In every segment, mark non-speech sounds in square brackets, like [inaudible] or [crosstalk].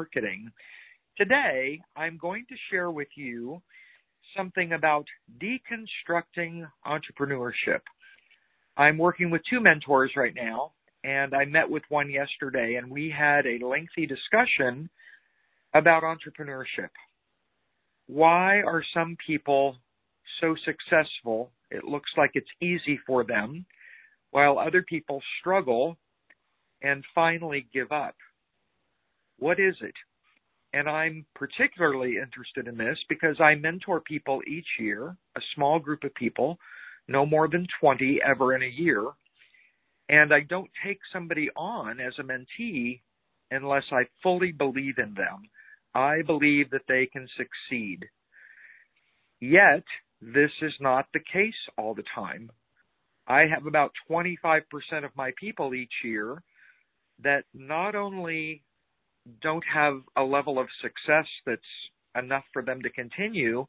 Marketing. Today, I'm going to share with you something about deconstructing entrepreneurship. I'm working with two mentors right now, and I met with one yesterday, and we had a lengthy discussion about entrepreneurship. Why are some people so successful? It looks like it's easy for them, while other people struggle and finally give up. What is it? And I'm particularly interested in this because I mentor people each year, a small group of people, no more than 20 ever in a year. And I don't take somebody on as a mentee unless I fully believe in them. I believe that they can succeed. Yet, this is not the case all the time. I have about 25% of my people each year that not only don't have a level of success that's enough for them to continue,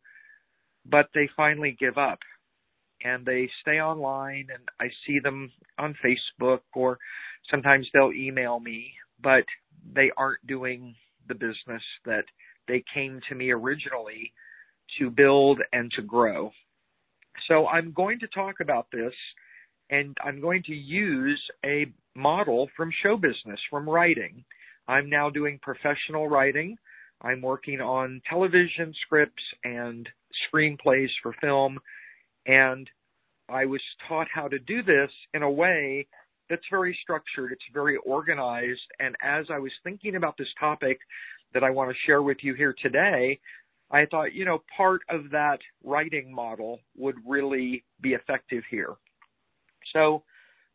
but they finally give up and they stay online and I see them on Facebook or sometimes they'll email me, but they aren't doing the business that they came to me originally to build and to grow. So I'm going to talk about this and I'm going to use a model from show business, from writing. I'm now doing professional writing. I'm working on television scripts and screenplays for film. And I was taught how to do this in a way that's very structured, it's very organized. And as I was thinking about this topic that I want to share with you here today, I thought, you know, part of that writing model would really be effective here. So,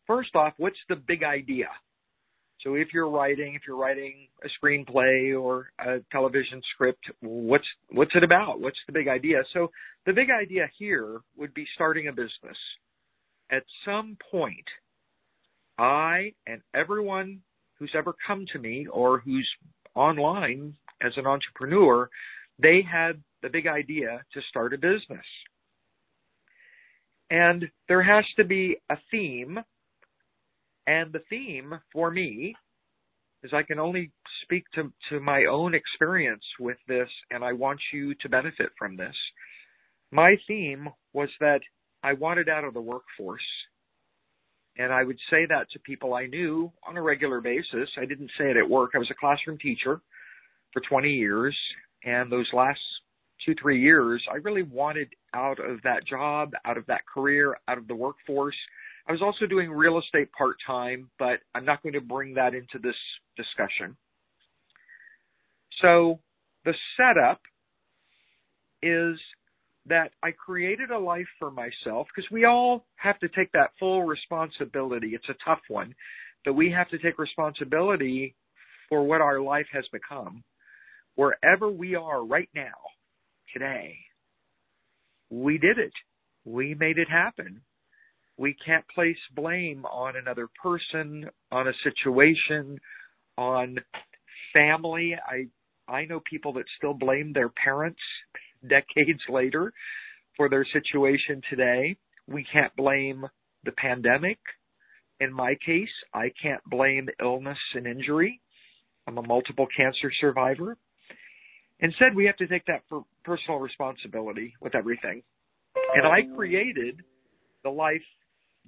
first off, what's the big idea? So if you're writing, if you're writing a screenplay or a television script, what's what's it about? What's the big idea? So the big idea here would be starting a business. At some point, I and everyone who's ever come to me or who's online as an entrepreneur, they had the big idea to start a business. And there has to be a theme and the theme for me is I can only speak to, to my own experience with this, and I want you to benefit from this. My theme was that I wanted out of the workforce. And I would say that to people I knew on a regular basis. I didn't say it at work. I was a classroom teacher for 20 years. And those last two, three years, I really wanted out of that job, out of that career, out of the workforce. I was also doing real estate part time, but I'm not going to bring that into this discussion. So the setup is that I created a life for myself because we all have to take that full responsibility. It's a tough one, but we have to take responsibility for what our life has become. Wherever we are right now, today, we did it. We made it happen we can't place blame on another person, on a situation, on family. I I know people that still blame their parents [laughs] decades later for their situation today. We can't blame the pandemic. In my case, I can't blame illness and injury. I'm a multiple cancer survivor. Instead, we have to take that for personal responsibility with everything. And I mm. created the life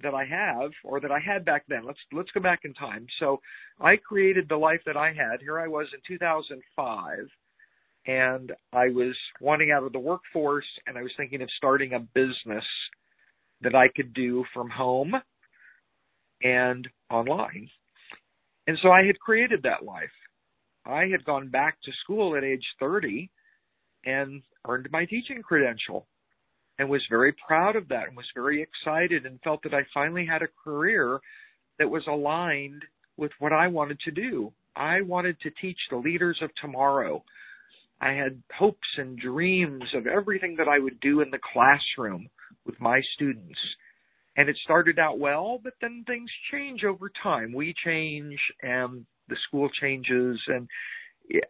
that I have or that I had back then. Let's let's go back in time. So I created the life that I had. Here I was in 2005 and I was wanting out of the workforce and I was thinking of starting a business that I could do from home and online. And so I had created that life. I had gone back to school at age 30 and earned my teaching credential and was very proud of that and was very excited and felt that I finally had a career that was aligned with what I wanted to do. I wanted to teach the leaders of tomorrow. I had hopes and dreams of everything that I would do in the classroom with my students. And it started out well, but then things change over time. We change and the school changes and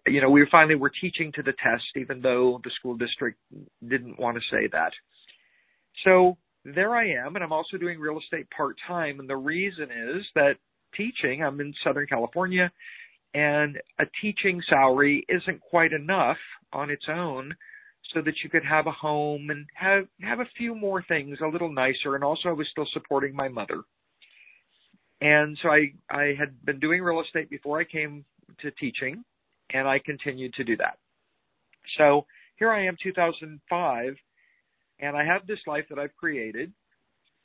you know, we finally were teaching to the test even though the school district didn't want to say that. So there I am, and I'm also doing real estate part time. And the reason is that teaching. I'm in Southern California, and a teaching salary isn't quite enough on its own so that you could have a home and have have a few more things a little nicer and also I was still supporting my mother. And so I I had been doing real estate before I came to teaching and I continued to do that. So here I am 2005 and I have this life that I've created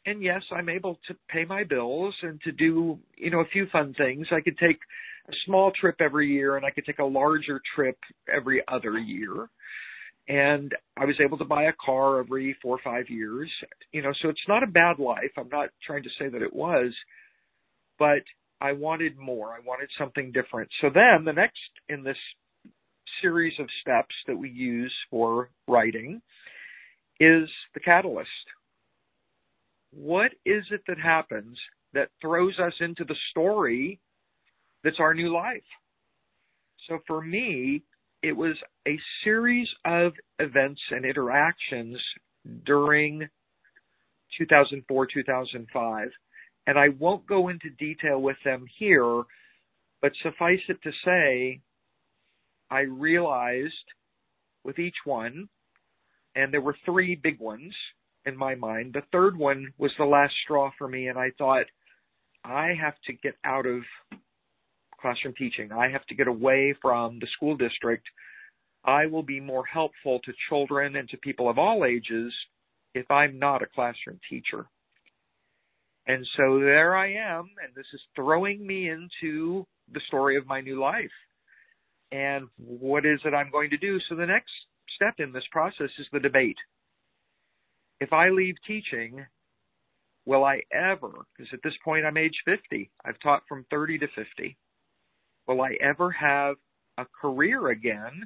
and yes, I'm able to pay my bills and to do, you know, a few fun things. I could take a small trip every year and I could take a larger trip every other year. And I was able to buy a car every four or five years. You know, so it's not a bad life. I'm not trying to say that it was, but I wanted more. I wanted something different. So then the next in this series of steps that we use for writing is the catalyst what is it that happens that throws us into the story that's our new life? So for me, it was a series of events and interactions during 2004, 2005. And I won't go into detail with them here, but suffice it to say, I realized with each one, and there were three big ones, in my mind. The third one was the last straw for me, and I thought, I have to get out of classroom teaching. I have to get away from the school district. I will be more helpful to children and to people of all ages if I'm not a classroom teacher. And so there I am, and this is throwing me into the story of my new life. And what is it I'm going to do? So the next step in this process is the debate if I leave teaching, will I ever, because at this point I'm age 50, I've taught from 30 to 50, will I ever have a career again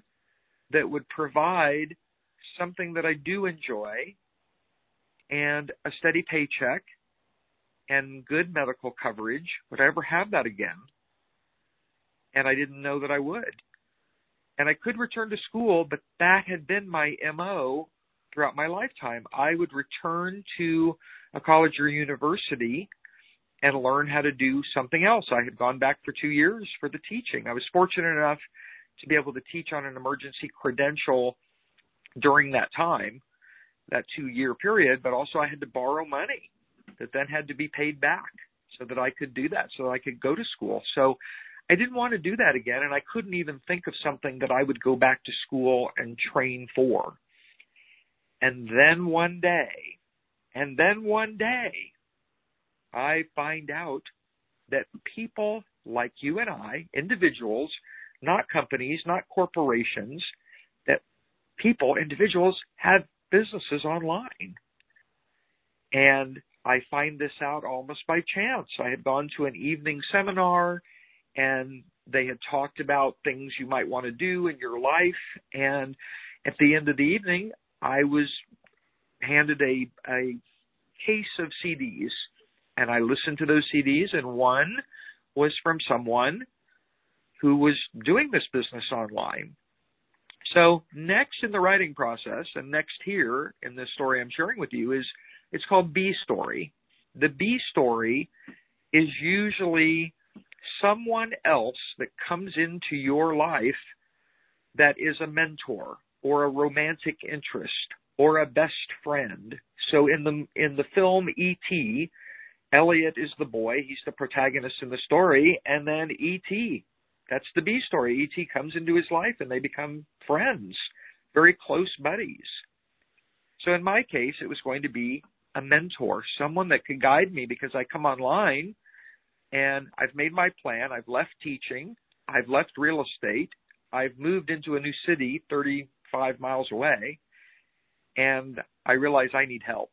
that would provide something that I do enjoy and a steady paycheck and good medical coverage? Would I ever have that again? And I didn't know that I would. And I could return to school, but that had been my MO throughout my lifetime. I would return to a college or university and learn how to do something else. I had gone back for two years for the teaching. I was fortunate enough to be able to teach on an emergency credential during that time, that two year period, but also I had to borrow money that then had to be paid back so that I could do that, so that I could go to school. So I didn't want to do that again, and I couldn't even think of something that I would go back to school and train for. And then one day, and then one day, I find out that people like you and I, individuals, not companies, not corporations, that people, individuals have businesses online. And I find this out almost by chance. I had gone to an evening seminar and they had talked about things you might want to do in your life. And at the end of the evening, I was handed a, a case of CDs and I listened to those CDs and one was from someone who was doing this business online. So next in the writing process and next here in this story I'm sharing with you is it's called B story. The B story is usually someone else that comes into your life that is a mentor or a romantic interest or a best friend. So in the in the film E.T., Elliott is the boy, he's the protagonist in the story, and then E.T. That's the B story. E.T. comes into his life and they become friends, very close buddies. So in my case, it was going to be a mentor, someone that could guide me because I come online and I've made my plan. I've left teaching. I've left real estate. I've moved into a new city 35 miles away and I realize I need help.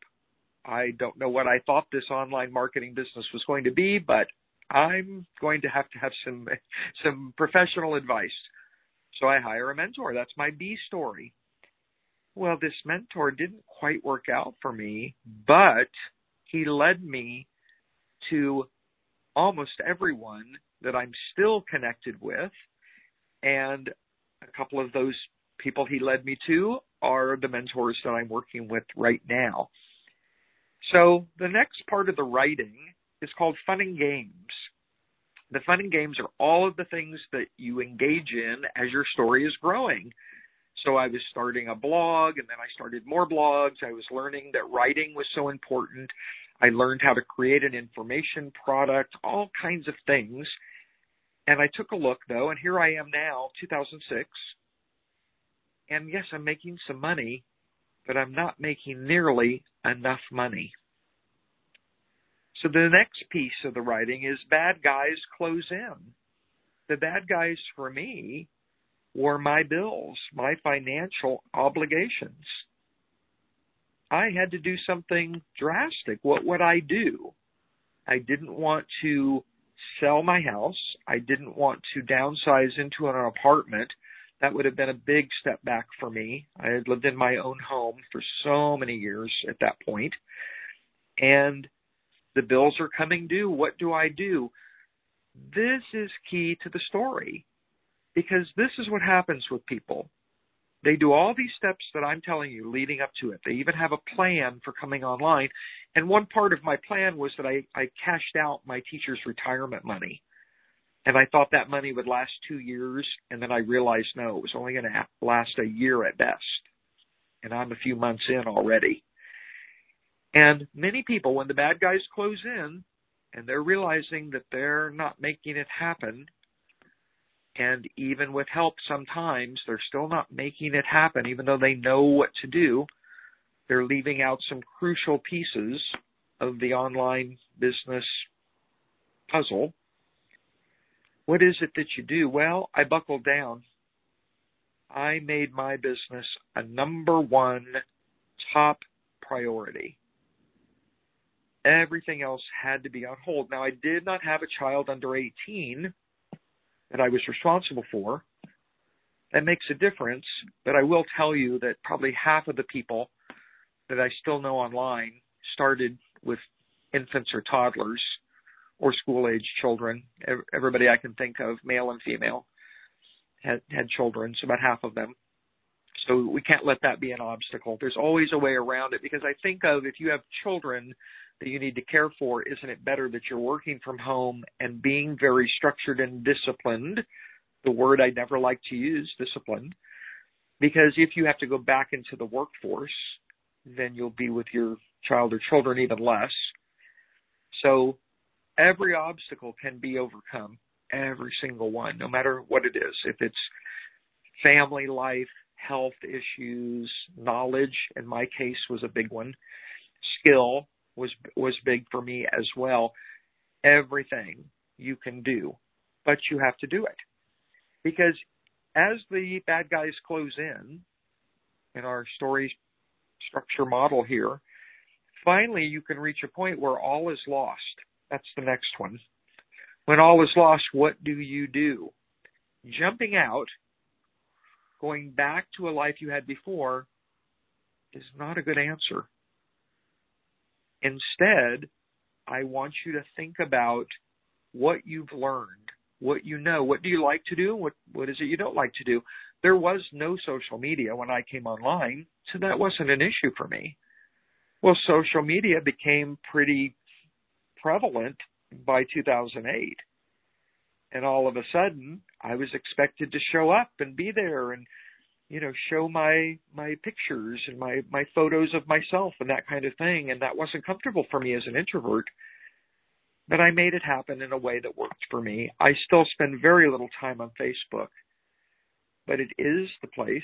I don't know what I thought this online marketing business was going to be, but I'm going to have to have some [laughs] some professional advice. So I hire a mentor. That's my B story. Well, this mentor didn't quite work out for me, but he led me to almost everyone that I'm still connected with. And a couple of those people he led me to are the mentors that I'm working with right now. So the next part of the writing is called fun and games. The fun and games are all of the things that you engage in as your story is growing. So I was starting a blog and then I started more blogs. I was learning that writing was so important. I learned how to create an information product, all kinds of things. And I took a look though, and here I am now, 2006. And yes, I'm making some money, but I'm not making nearly enough money. So the next piece of the writing is bad guys close in. The bad guys for me were my bills, my financial obligations. I had to do something drastic. What would I do? I didn't want to sell my house. I didn't want to downsize into an apartment. That would have been a big step back for me. I had lived in my own home for so many years at that point. And the bills are coming due. What do I do? This is key to the story because this is what happens with people. They do all these steps that I'm telling you leading up to it. They even have a plan for coming online. And one part of my plan was that I, I cashed out my teacher's retirement money. And I thought that money would last two years. And then I realized no, it was only going to last a year at best. And I'm a few months in already. And many people, when the bad guys close in and they're realizing that they're not making it happen, and even with help sometimes, they're still not making it happen, even though they know what to do. They're leaving out some crucial pieces of the online business puzzle. What is it that you do? Well, I buckled down. I made my business a number one top priority everything else had to be on hold. Now, I did not have a child under 18 that I was responsible for. That makes a difference, but I will tell you that probably half of the people that I still know online started with infants or toddlers or school age children. Everybody I can think of, male and female, had, had children, so about half of them. So we can't let that be an obstacle. There's always a way around it because I think of if you have children that you need to care for, isn't it better that you're working from home and being very structured and disciplined? The word I never like to use, disciplined, because if you have to go back into the workforce, then you'll be with your child or children even less. So every obstacle can be overcome, every single one, no matter what it is. If it's family life, health issues, knowledge, in my case was a big one, skill, was was big for me as well. Everything you can do, but you have to do it. Because as the bad guys close in in our story structure model here, finally you can reach a point where all is lost. That's the next one. When all is lost, what do you do? Jumping out, going back to a life you had before, is not a good answer. Instead, I want you to think about what you've learned, what you know, what do you like to do, what what is it you don't like to do. There was no social media when I came online, so that wasn't an issue for me. Well, social media became pretty prevalent by 2008. And all of a sudden, I was expected to show up and be there and you know show my my pictures and my my photos of myself and that kind of thing and that wasn't comfortable for me as an introvert but I made it happen in a way that worked for me. I still spend very little time on Facebook, but it is the place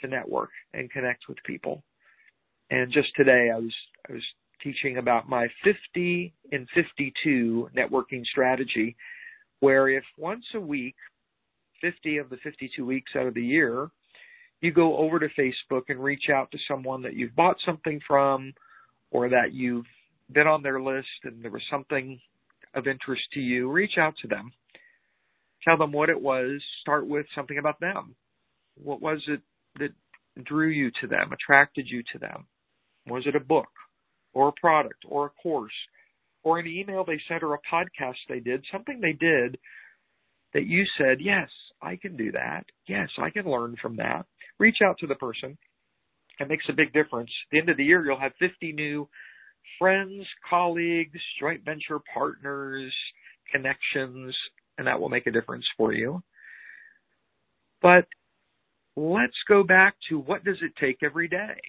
to network and connect with people. And just today I was I was teaching about my 50 and 52 networking strategy where if once a week 50 of the 52 weeks out of the year, you go over to Facebook and reach out to someone that you've bought something from or that you've been on their list and there was something of interest to you, reach out to them. Tell them what it was. Start with something about them. What was it that drew you to them, attracted you to them? Was it a book or a product or a course or an email they sent or a podcast they did, something they did that you said, yes, I can do that. Yes, I can learn from that. Reach out to the person. It makes a big difference. At the end of the year, you'll have 50 new friends, colleagues, joint venture partners, connections, and that will make a difference for you. But let's go back to what does it take every day?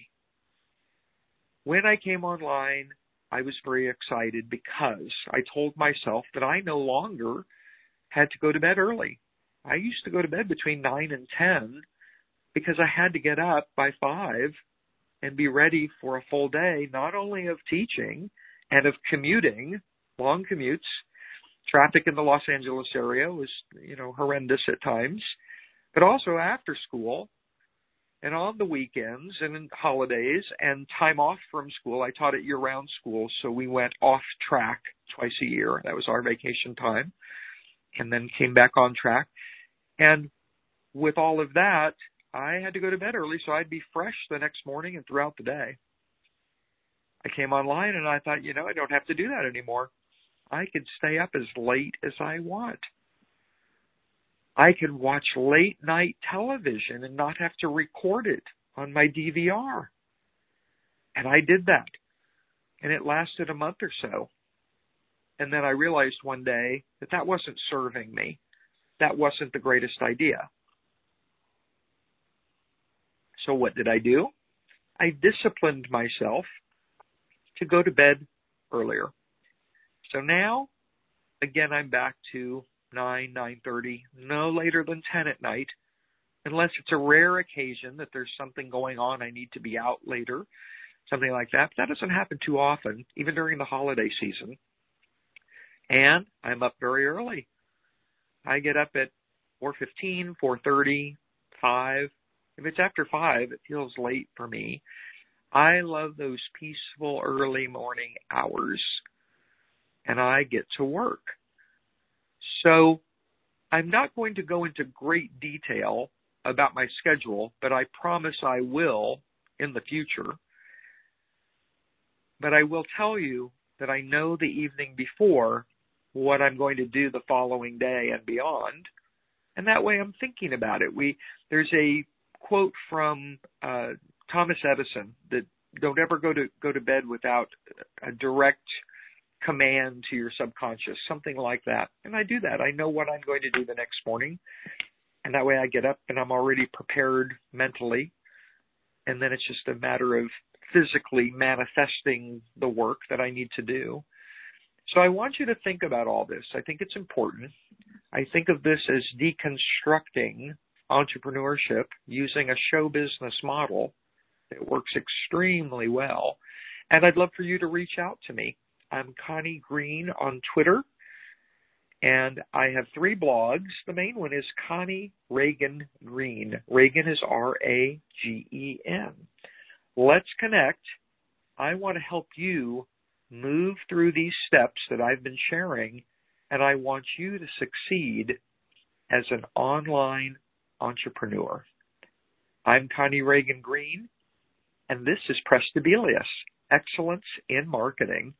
When I came online, I was very excited because I told myself that I no longer had to go to bed early. I used to go to bed between 9 and 10 because I had to get up by 5 and be ready for a full day, not only of teaching and of commuting, long commutes. Traffic in the Los Angeles area was, you know, horrendous at times, but also after school and on the weekends and holidays and time off from school. I taught at year round school, so we went off track twice a year. That was our vacation time and then came back on track. And with all of that, I had to go to bed early so I'd be fresh the next morning and throughout the day. I came online and I thought, you know, I don't have to do that anymore. I could stay up as late as I want. I could watch late night television and not have to record it on my DVR. And I did that. And it lasted a month or so. And then I realized one day that that wasn't serving me. That wasn't the greatest idea. So what did I do? I disciplined myself to go to bed earlier. So now, again, I'm back to 9, 9.30, no later than 10 at night, unless it's a rare occasion that there's something going on, I need to be out later, something like that. But that doesn't happen too often, even during the holiday season. And I'm up very early. I get up at 4.15, 4.30, 5. If it's after 5, it feels late for me. I love those peaceful early morning hours. And I get to work. So I'm not going to go into great detail about my schedule, but I promise I will in the future. But I will tell you that I know the evening before what I'm going to do the following day and beyond. And that way I'm thinking about it. We there's a quote from uh, Thomas Edison that don't ever go to go to bed without a direct command to your subconscious, something like that. And I do that. I know what I'm going to do the next morning. And that way I get up and I'm already prepared mentally. And then it's just a matter of physically manifesting the work that I need to do. So I want you to think about all this. I think it's important. I think of this as deconstructing entrepreneurship using a show business model that works extremely well. And I'd love for you to reach out to me. I'm Connie Green on Twitter. And I have three blogs. The main one is Connie Ragen Green. Ragen is R A G E N. Let's connect. I want to help you move through these steps that I've been sharing, and I want you to succeed as an online entrepreneur. I'm Connie Ragen Green, and this is Prestabilis, Excellence in Marketing.